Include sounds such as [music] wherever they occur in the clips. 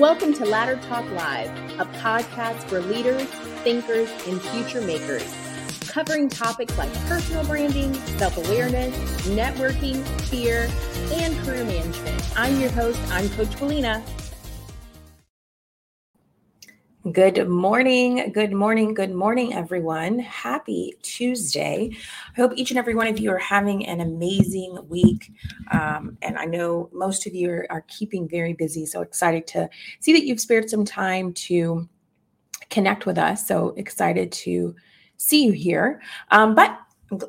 Welcome to Ladder Talk Live, a podcast for leaders, thinkers, and future makers, covering topics like personal branding, self awareness, networking, fear, and career management. I'm your host, I'm Coach Willena. Good morning, good morning, good morning, everyone. Happy Tuesday. I hope each and every one of you are having an amazing week. Um, and I know most of you are, are keeping very busy. So excited to see that you've spared some time to connect with us. So excited to see you here. Um, but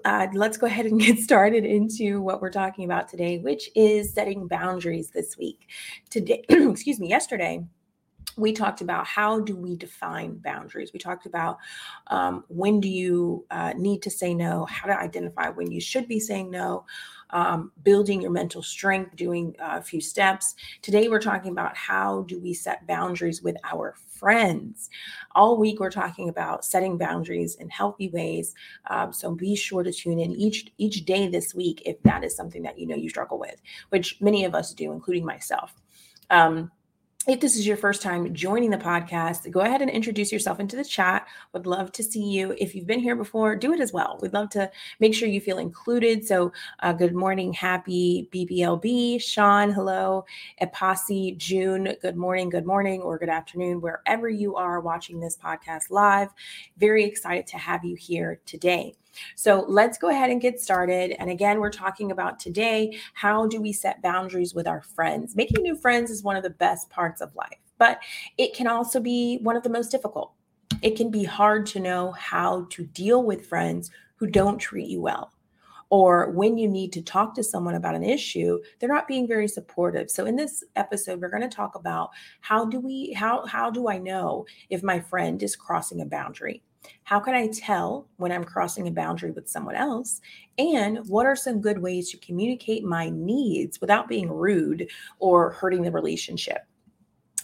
uh, let's go ahead and [laughs] get started into what we're talking about today, which is setting boundaries this week. Today, [clears throat] excuse me, yesterday we talked about how do we define boundaries. We talked about um, when do you uh, need to say no how to identify when you should be saying no um, building your mental strength doing uh, a few steps. Today we're talking about how do we set boundaries with our friends. All week we're talking about setting boundaries in healthy ways. Um, so be sure to tune in each each day this week if that is something that you know you struggle with which many of us do including myself. Um, if this is your first time joining the podcast, go ahead and introduce yourself into the chat. Would love to see you. If you've been here before, do it as well. We'd love to make sure you feel included. So, uh, good morning, happy BBLB, Sean, hello, Epasi, June, good morning, good morning, or good afternoon, wherever you are watching this podcast live. Very excited to have you here today. So let's go ahead and get started. And again, we're talking about today how do we set boundaries with our friends? Making new friends is one of the best parts of life, but it can also be one of the most difficult. It can be hard to know how to deal with friends who don't treat you well or when you need to talk to someone about an issue they're not being very supportive so in this episode we're going to talk about how do we how how do i know if my friend is crossing a boundary how can I tell when I'm crossing a boundary with someone else? And what are some good ways to communicate my needs without being rude or hurting the relationship?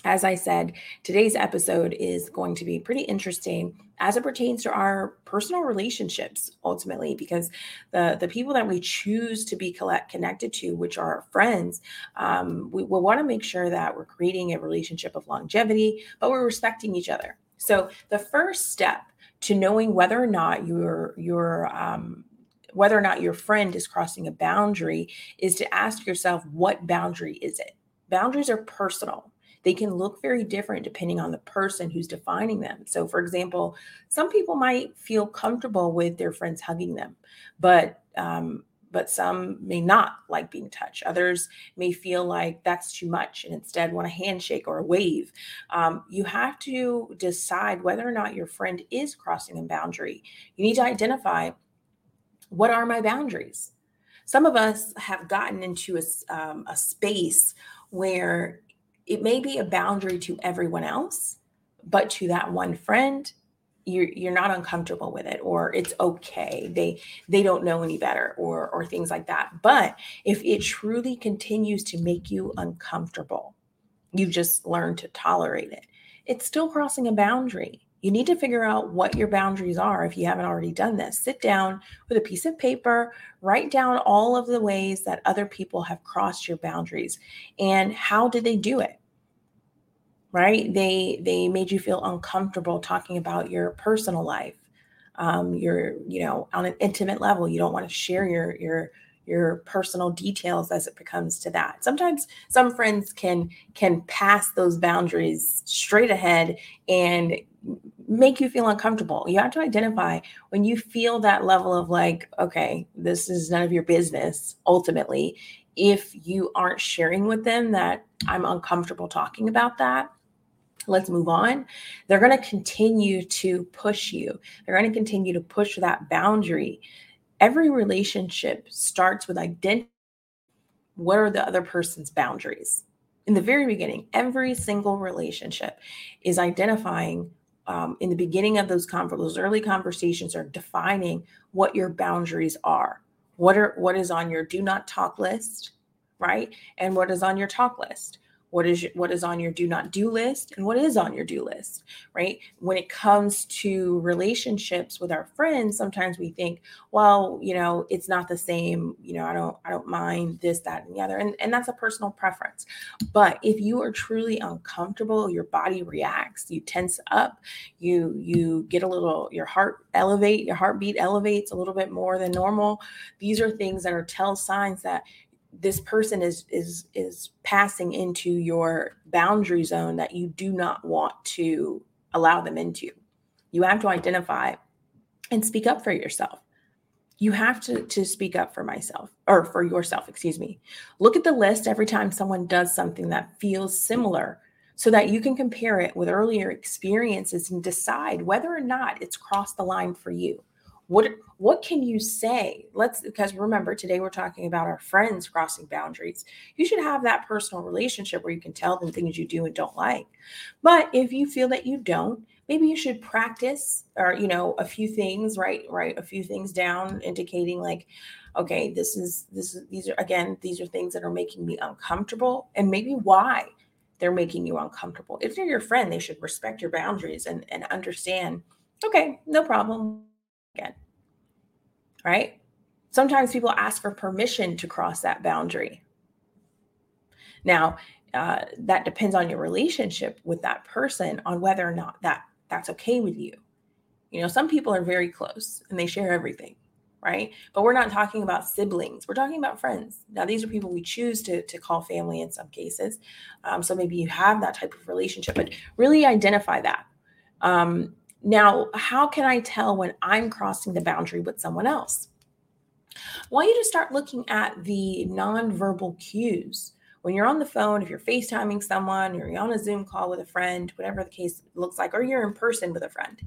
As I said, today's episode is going to be pretty interesting as it pertains to our personal relationships ultimately because the the people that we choose to be collect, connected to which are our friends um, we will want to make sure that we're creating a relationship of longevity but we're respecting each other so the first step to knowing whether or not your your um, whether or not your friend is crossing a boundary is to ask yourself what boundary is it? Boundaries are personal. They can look very different depending on the person who's defining them. So for example some people might feel comfortable with their friends hugging them but um, but some may not like being touched. Others may feel like that's too much and instead want a handshake or a wave. Um, you have to decide whether or not your friend is crossing a boundary. You need to identify what are my boundaries. Some of us have gotten into a, um, a space where it may be a boundary to everyone else, but to that one friend, you're you're not uncomfortable with it or it's okay. They they don't know any better or or things like that. But if it truly continues to make you uncomfortable you just learn to tolerate it. It's still crossing a boundary. You need to figure out what your boundaries are if you haven't already done this. Sit down with a piece of paper write down all of the ways that other people have crossed your boundaries and how did they do it right? They they made you feel uncomfortable talking about your personal life um, your you know on an intimate level. You don't want to share your your your personal details as it becomes to that. Sometimes some friends can can pass those boundaries straight ahead and make you feel uncomfortable. You have to identify when you feel that level of like okay this is none of your business ultimately if you aren't sharing with them that i'm uncomfortable talking about that let's move on. They're going to continue to push you, they're going to continue to push that boundary. Every relationship starts with identity. What are the other person's boundaries? In the very beginning, every single relationship is identifying um, in the beginning of those, those early conversations are defining what your boundaries are. What are what is on your do not talk list, right? And what is on your talk list? What is what is on your do not do list and what is on your do list right? When it comes to relationships with our friends sometimes we think well you know it's not the same you know i don't i don't mind this that and the other and, and that's a personal preference. But if you are truly uncomfortable your body reacts you tense up you you get a little your heart elevate your heartbeat elevates a little bit more than normal. These are things that are tell signs that this person is is is passing into your boundary zone that you do not want to allow them into. You have to identify and speak up for yourself. You have to to speak up for myself or for yourself excuse me. Look at the list every time someone does something that feels similar so that you can compare it with earlier experiences and decide whether or not it's crossed the line for you what what can you say? Let's because remember today we're talking about our friends crossing boundaries. You should have that personal relationship where you can tell them things you do and don't like. But if you feel that you don't maybe you should practice or you know a few things write write a few things down indicating like okay this is this is these are again these are things that are making me uncomfortable and maybe why they're making you uncomfortable. If they're your friend they should respect your boundaries and and understand okay no problem again. Right? Sometimes people ask for permission to cross that boundary. Now, uh, that depends on your relationship with that person on whether or not that that's okay with you. You know, some people are very close and they share everything, right? But we're not talking about siblings. We're talking about friends. Now, these are people we choose to, to call family in some cases. Um, so maybe you have that type of relationship, but really identify that. Um, now, how can I tell when I'm crossing the boundary with someone else? I want you to start looking at the nonverbal cues. When you're on the phone, if you're FaceTiming someone, or you're on a Zoom call with a friend, whatever the case looks like, or you're in person with a friend,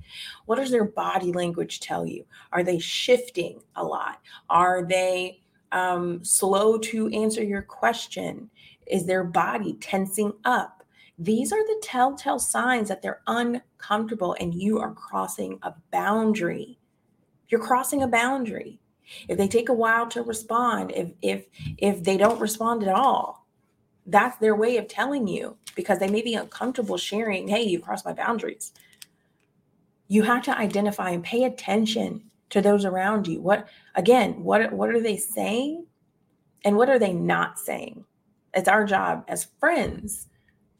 what does their body language tell you? Are they shifting a lot? Are they um, slow to answer your question? Is their body tensing up? These are the telltale signs that they're uncomfortable and you are crossing a boundary. You're crossing a boundary. If they take a while to respond, if if if they don't respond at all, that's their way of telling you because they may be uncomfortable sharing, "Hey, you crossed my boundaries." You have to identify and pay attention to those around you. What again, what what are they saying? And what are they not saying? It's our job as friends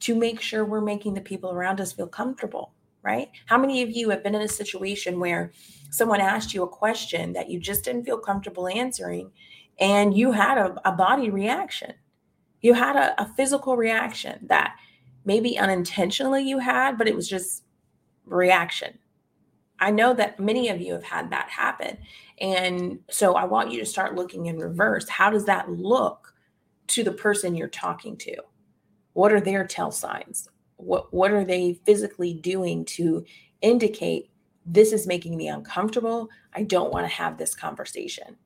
to make sure we're making the people around us feel comfortable, right? How many of you have been in a situation where someone asked you a question that you just didn't feel comfortable answering and you had a, a body reaction? You had a, a physical reaction that maybe unintentionally you had, but it was just reaction. I know that many of you have had that happen. And so I want you to start looking in reverse. How does that look to the person you're talking to? What are their tell signs? What what are they physically doing to indicate this is making me uncomfortable? I don't want to have this conversation.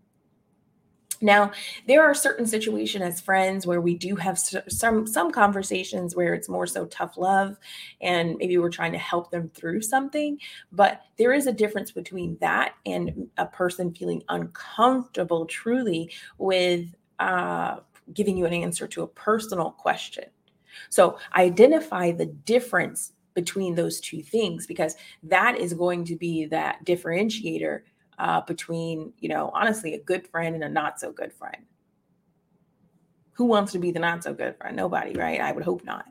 Now, there are certain situations as friends where we do have some some conversations where it's more so tough love and maybe we're trying to help them through something, but there is a difference between that and a person feeling uncomfortable truly with uh, giving you an answer to a personal question. So identify the difference between those two things because that is going to be that differentiator uh, between, you know, honestly, a good friend and a not so good friend. Who wants to be the not so good friend? Nobody, right? I would hope not.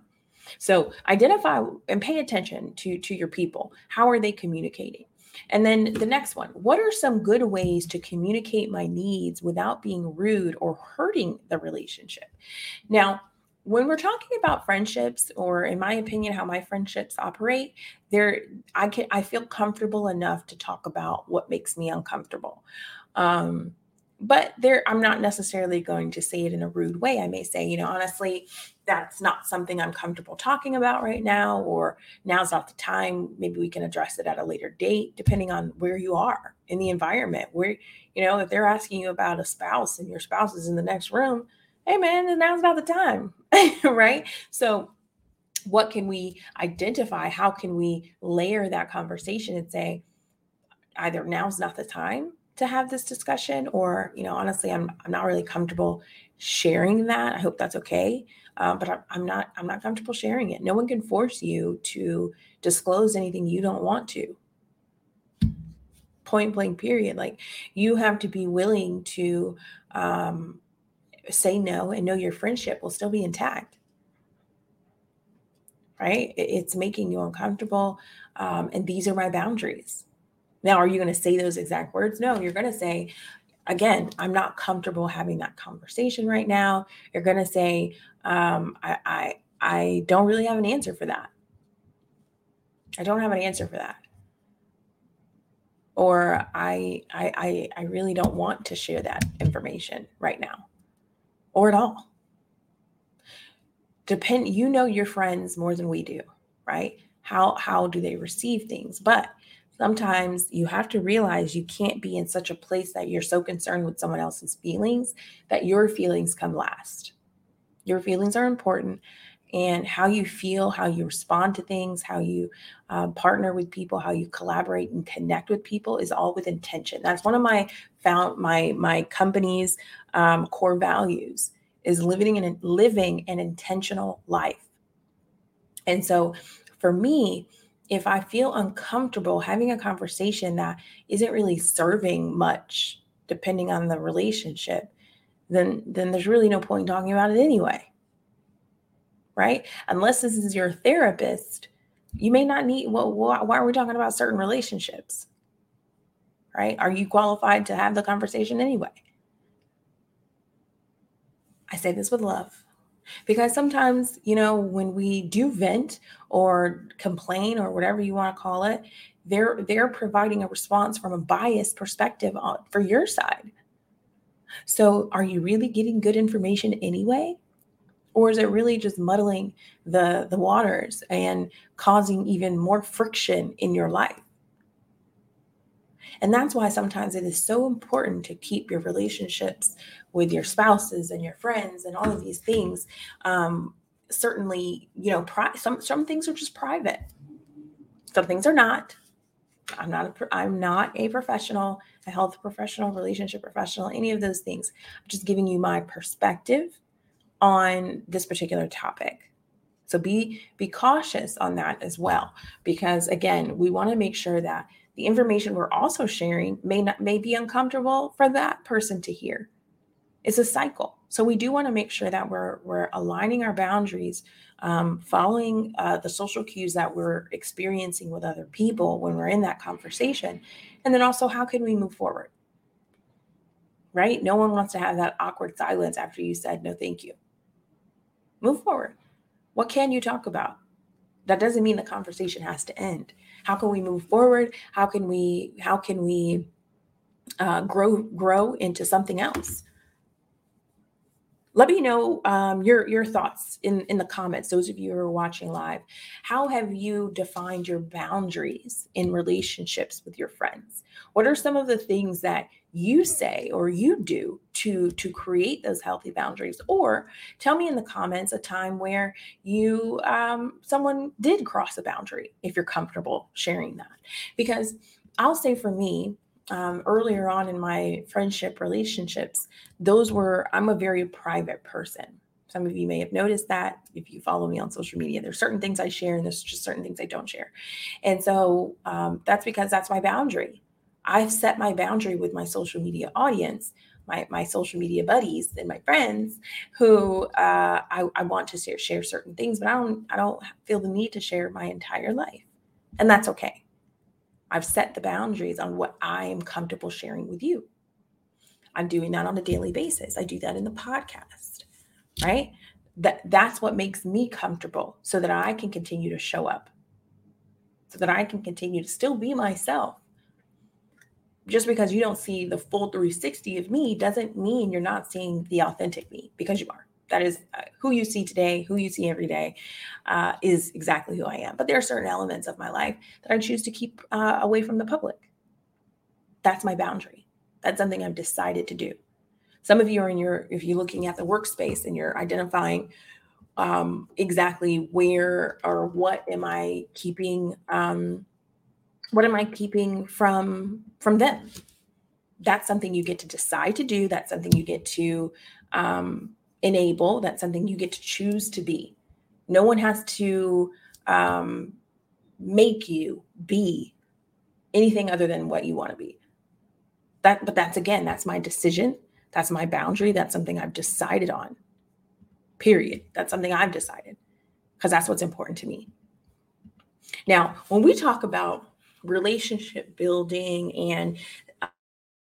So identify and pay attention to to your people. How are they communicating? And then the next one, what are some good ways to communicate my needs without being rude or hurting the relationship? Now, when we're talking about friendships or in my opinion how my friendships operate there i can i feel comfortable enough to talk about what makes me uncomfortable. Um but there i'm not necessarily going to say it in a rude way. I may say you know honestly that's not something i'm comfortable talking about right now or now's not the time. Maybe we can address it at a later date depending on where you are in the environment. Where you know if they're asking you about a spouse and your spouse is in the next room hey man, now's not the time, [laughs] right? So, what can we identify? How can we layer that conversation and say, either now's not the time, to have this discussion or you know honestly i'm, I'm not really comfortable sharing that i hope that's okay um, but I, i'm not i'm not comfortable sharing it no one can force you to disclose anything you don't want to point blank period like you have to be willing to um, say no and know your friendship will still be intact right it's making you uncomfortable um, and these are my boundaries now, are you going to say those exact words? No, you're going to say, again, I'm not comfortable having that conversation right now. You're going to say, um, I, I, I don't really have an answer for that. I don't have an answer for that. Or I, I, I, I really don't want to share that information right now or at all. Depend, you know your friends more than we do, right? How, how do they receive things? But sometimes you have to realize you can't be in such a place that you're so concerned with someone else's feelings that your feelings come last. Your feelings are important, and how you feel, how you respond to things, how you uh, partner with people, how you collaborate and connect with people is all with intention. That's one of my found my my company's um, core values is living in living an intentional life. And so, for me, if I feel uncomfortable having a conversation that isn't really serving much, depending on the relationship, then then there's really no point talking about it anyway. Right? Unless this is your therapist, you may not need well, why are we talking about certain relationships? Right? Are you qualified to have the conversation anyway? Say this with love. Because sometimes you know when we do vent or complain or whatever you want to call it they're they're providing a response from a biased perspective on, for your side. So are you really getting good information anyway? Or is it really just muddling the the waters and causing even more friction in your life and that's why sometimes it is so important to keep your relationships with your spouses and your friends and all of these things. Um, certainly, you know, pri- some some things are just private. Some things are not. I'm not a, I'm not a professional, a health professional, relationship professional, any of those things. I'm just giving you my perspective on this particular topic. So be be cautious on that as well because again, we want to make sure that the information we're also sharing may not may be uncomfortable for that person to hear. It's a cycle. So we do want to make sure that we're we're aligning our boundaries, um, following uh, the social cues that we're experiencing with other people when we're in that conversation, and then also how can we move forward? Right? No one wants to have that awkward silence after you said no, thank you. Move forward. What can you talk about? That doesn't mean the conversation has to end how can we move forward? How can we how can we uh, grow grow into something else let me know um, your your thoughts in in the comments those of you who are watching live. How have you defined your boundaries in relationships with your friends? What are some of the things that you say or you do to to create those healthy boundaries? Or tell me in the comments a time where you um, someone did cross a boundary if you're comfortable sharing that. Because i'll say for me um, earlier on in my friendship relationships, those were, I'm a very private person. Some of you may have noticed that if you follow me on social media. There's certain things I share, and there's just certain things I don't share. And so um, that's because that's my boundary. I've set my boundary with my social media audience, my, my social media buddies and my friends who uh, I, I want to share, share certain things, but I don't I don't feel the need to share my entire life. And that's okay. I've set the boundaries on what I am comfortable sharing with you. I'm doing that on a daily basis. I do that in the podcast, right? That that's what makes me comfortable so that I can continue to show up. So that I can continue to still be myself. Just because you don't see the full 360 of me doesn't mean you're not seeing the authentic me because you are that is uh, who you see today, who you see every day, uh, is exactly who I am. But there are certain elements of my life that I choose to keep uh, away from the public. That's my boundary. That's something I've decided to do. Some of you are in your, if you're looking at the workspace and you're identifying um, exactly where or what am I keeping, um, what am I keeping from from them? that's something you get to decide to do. That's something you get to um, enable. That's something you get to choose to be. No one has to um, make you be anything other than what you want to be. That, but that's again, that's my decision. That's my boundary. That's something I've decided on. Period. That's something I've decided because that's what's important to me. Now, when we talk about relationship building and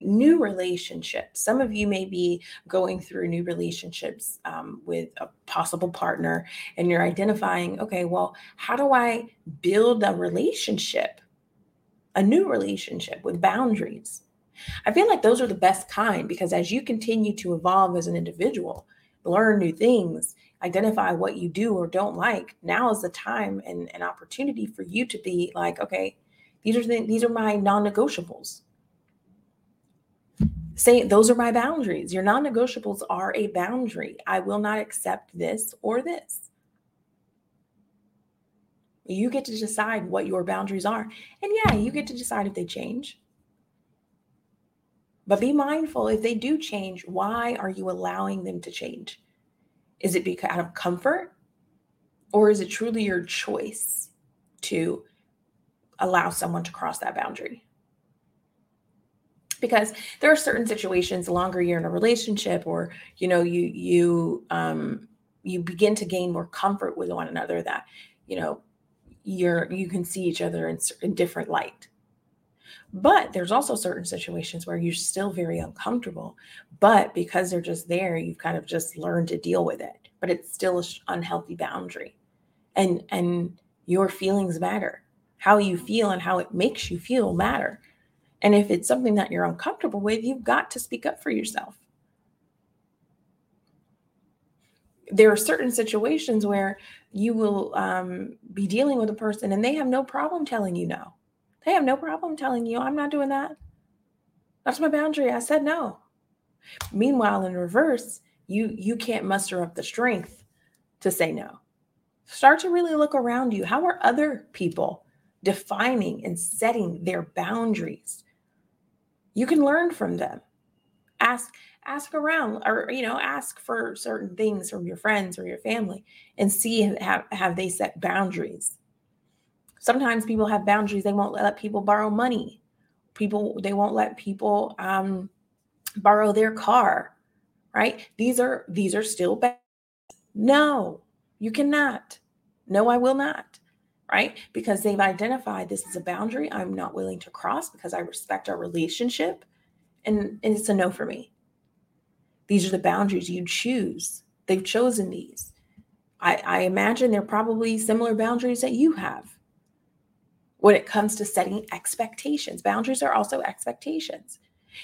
new relationships, some of you may be going through new relationships um, with a possible partner and you're identifying, okay, well, how do I build a relationship, a new relationship with boundaries? I feel like those are the best kind because as you continue to evolve as an individual, learn new things, identify what you do or don't like, now is the time and an opportunity for you to be like, okay, these are the, these are my non-negotiables. Say those are my boundaries. Your non-negotiables are a boundary. I will not accept this or this. You get to decide what your boundaries are. And yeah, you get to decide if they change. But be mindful if they do change, why are you allowing them to change? Is it because out of comfort? Or is it truly your choice to allow someone to cross that boundary? Because there are certain situations, the longer you're in a relationship, or you know, you you um you begin to gain more comfort with one another that you know you're you can see each other in, in different light but there's also certain situations where you're still very uncomfortable. But because they're just there, you've kind of just learned to deal with it. But it's still an unhealthy boundary. And and your feelings matter. How you feel and how it makes you feel matter. And if it's something that you're uncomfortable with, you've got to speak up for yourself. There are certain situations where you will um, be dealing with a person and they have no problem telling you no they have no problem telling you, I'm not doing that. That's my boundary. I said no. Meanwhile, in reverse, you you can't muster up the strength to say no. Start to really look around you. How are other people defining and setting their boundaries? You can learn from them. Ask ask around or you know ask for certain things from your friends or your family and see have, have they set boundaries. Sometimes people have boundaries they won't let people borrow money. People they won't let people um, borrow their car right? These are these are still bad no you cannot. No i will not right because they've identified this is a boundary i'm not willing to cross because i respect our relationship and, and it's a no for me these are the boundaries you choose they've chosen these I, I imagine they're probably similar boundaries that you have when it comes to setting expectations. Boundaries are also expectations.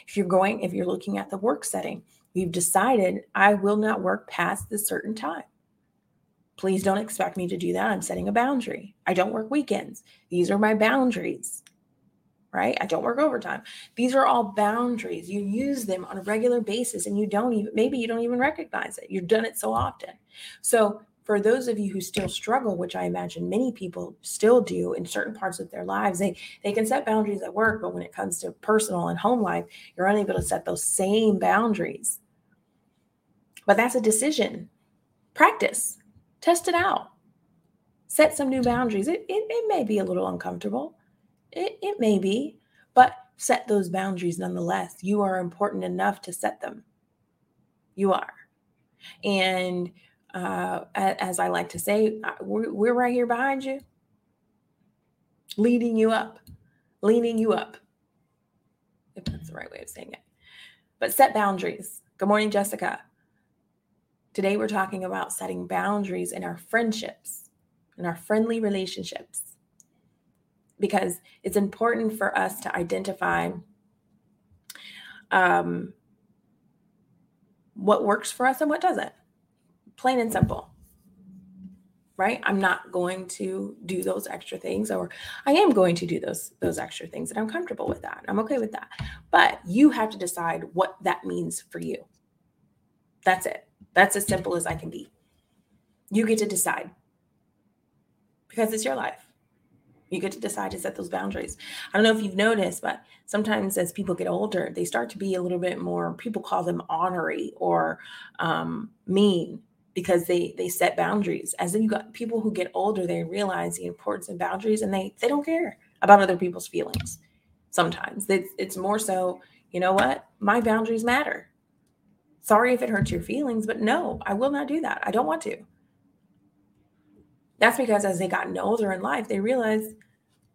If you're going, if you're looking at the work setting, you've decided, I will not work past this certain time. Please don't expect me to do that. I'm setting a boundary. I don't work weekends. These are my boundaries, right? I don't work overtime. These are all boundaries. You use them on a regular basis and you don't even, maybe you don't even recognize it. You've done it so often. So for those of you who still struggle, which I imagine many people still do in certain parts of their lives, they they can set boundaries at work, but when it comes to personal and home life, you're unable to set those same boundaries. But that's a decision. Practice, test it out, set some new boundaries. It, it, it may be a little uncomfortable, it, it may be, but set those boundaries nonetheless. You are important enough to set them. You are. And uh, as I like to say, we're, we're right here behind you, leading you up, leaning you up, if that's the right way of saying it. But set boundaries. Good morning, Jessica. Today, we're talking about setting boundaries in our friendships, in our friendly relationships, because it's important for us to identify um, what works for us and what doesn't. Plain and simple right? I'm not going to do those extra things or i am going to do those those extra things and i'm comfortable with that. I'm okay with that. But you have to decide what that means for you. That's it that's as simple as i can be you get to decide because it's your life You get to decide to set those boundaries. I don't know if you've noticed, but sometimes as people get older, they start to be a little bit more, people call them ornery or um, mean because they they set boundaries. As then you got people who get older, they realize the importance of boundaries and they they don't care about other people's feelings. Sometimes it's it's more so, you know what? My boundaries matter. Sorry if it hurts your feelings, but no, I will not do that. I don't want to. That's because as they gotten older in life, they realize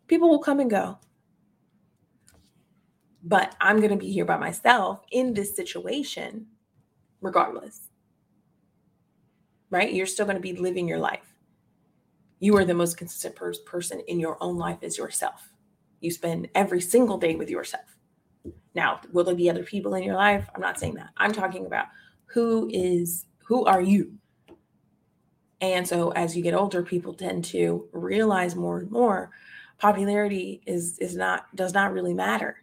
people will come and go. But I'm going to be here by myself in this situation, regardless. Right? You're still going to be living your life. You are the most consistent person in your own life as yourself. You spend every single day with yourself. Now, will there be other people in your life? I'm not saying that. I'm talking about who is, who are you? And so as you get older, people tend to realize more and more popularity is is not does not really matter.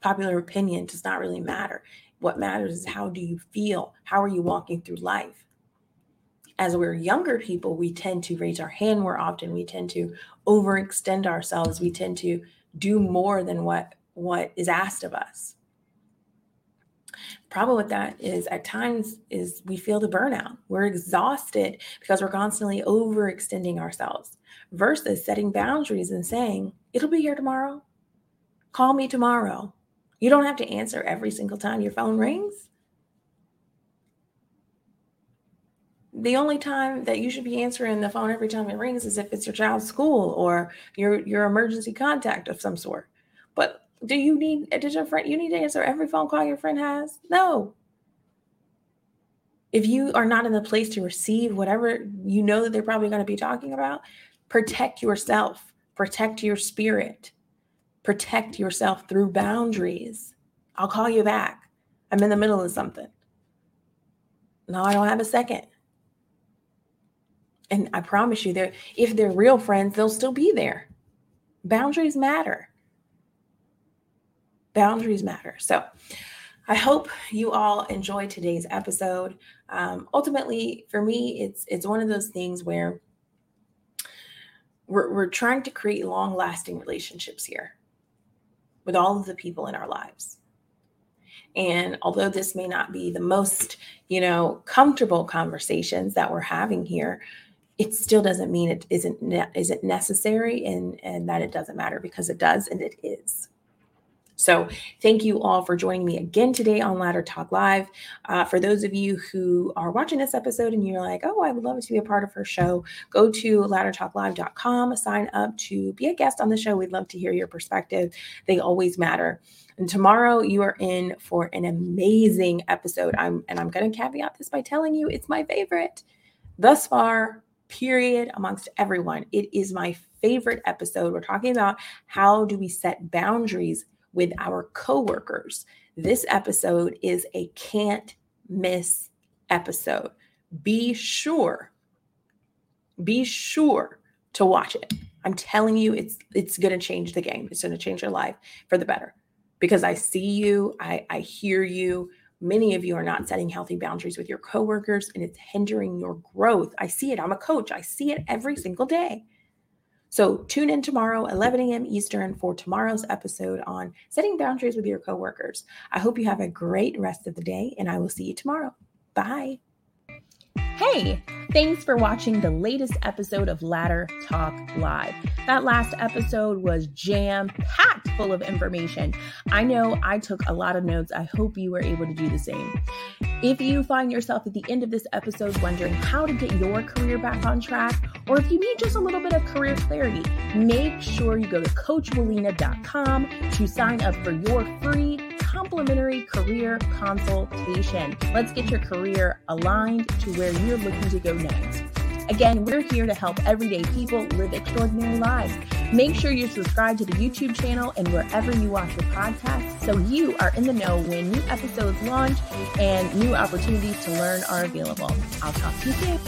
Popular opinion does not really matter. What matters is how do you feel? How are you walking through life? As we're younger people, we tend to raise our hand more often. We tend to overextend ourselves. We tend to do more than what what is asked of us. Problem with that is at times is we feel the burnout. We're exhausted because we're constantly overextending ourselves versus setting boundaries and saying it'll be here tomorrow. Call me tomorrow. You don't have to answer every single time your phone rings. The only time that you should be answering the phone every time it rings is if it's your child's school or your your emergency contact of some sort. But do you need did your friend you need to answer every phone call your friend has? No. If you are not in the place to receive whatever you know that they're probably going to be talking about, protect yourself, protect your spirit, protect yourself through boundaries. I'll call you back. I'm in the middle of something. No, I don't have a second. And I promise you, that if they're real friends, they'll still be there. Boundaries matter boundaries matter. So I hope you all enjoyed today's episode. Um, ultimately, for me, it's it's one of those things where we're, we're trying to create long lasting relationships here with all of the people in our lives. And although this may not be the most, you know, comfortable conversations that we're having here, it still doesn't mean it isn't ne- isn't necessary and and that it doesn't matter because it does and it is. So, thank you all for joining me again today on Ladder Talk Live. Uh, for those of you who are watching this episode and you're like, oh, I would love to be a part of her show, go to laddertalklive.com, sign up to be a guest on the show. We'd love to hear your perspective. They always matter. And tomorrow you are in for an amazing episode. I'm and I'm going to caveat this by telling you it's my favorite thus far period amongst everyone. It is my favorite episode. We're talking about how do we set boundaries with our coworkers. This episode is a can't miss episode. Be sure, be sure to watch it. I'm telling you, it's it's going to change the game. It's going to change your life for the better. Because I see you, I, I hear you. Many of you are not setting healthy boundaries with your coworkers, and it's hindering your growth. I see it. I'm a coach. I see it every single day. So tune in tomorrow, 11 a.m. Eastern, for tomorrow's episode on setting boundaries with your coworkers. I hope you have a great rest of the day, and I will see you tomorrow. Bye. Hey, thanks for watching the latest episode of Ladder Talk Live. That last episode was jam packed full of information. I know I took a lot of notes. I hope you were able to do the same. If you find yourself at the end of this episode wondering how to get your career back on track, or if you need just a little bit of career clarity, make sure you go to CoachWillena.com to sign up for your free complimentary career consultation. Let's get your career aligned to where you're looking to go next. Again, we're here to help everyday people live extraordinary lives. Make sure you subscribe to the YouTube channel and wherever you watch your podcast so you are in the know when new episodes launch and new opportunities to learn are available. I'll talk to you soon.